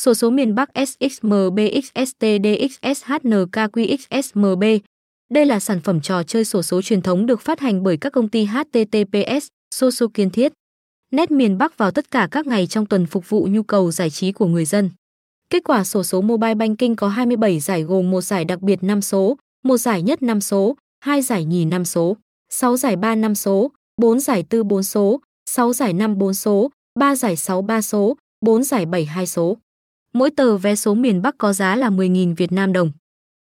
Sổ số miền Bắc SXMBXSTDXSHNKQXSMB. Đây là sản phẩm trò chơi sổ số truyền thống được phát hành bởi các công ty HTTPS, Soso Kiên Thiết. Nét miền Bắc vào tất cả các ngày trong tuần phục vụ nhu cầu giải trí của người dân. Kết quả sổ số Mobile Banking có 27 giải gồm một giải đặc biệt 5 số, một giải nhất 5 số, hai giải nhì 5 số, 6 giải 3 5 số, 4 giải 4 4 số, 6 giải 5 4 số, 3 giải 6 3 số, 4 giải 7 2 số. Mỗi tờ vé số miền Bắc có giá là 10.000 Việt Nam đồng.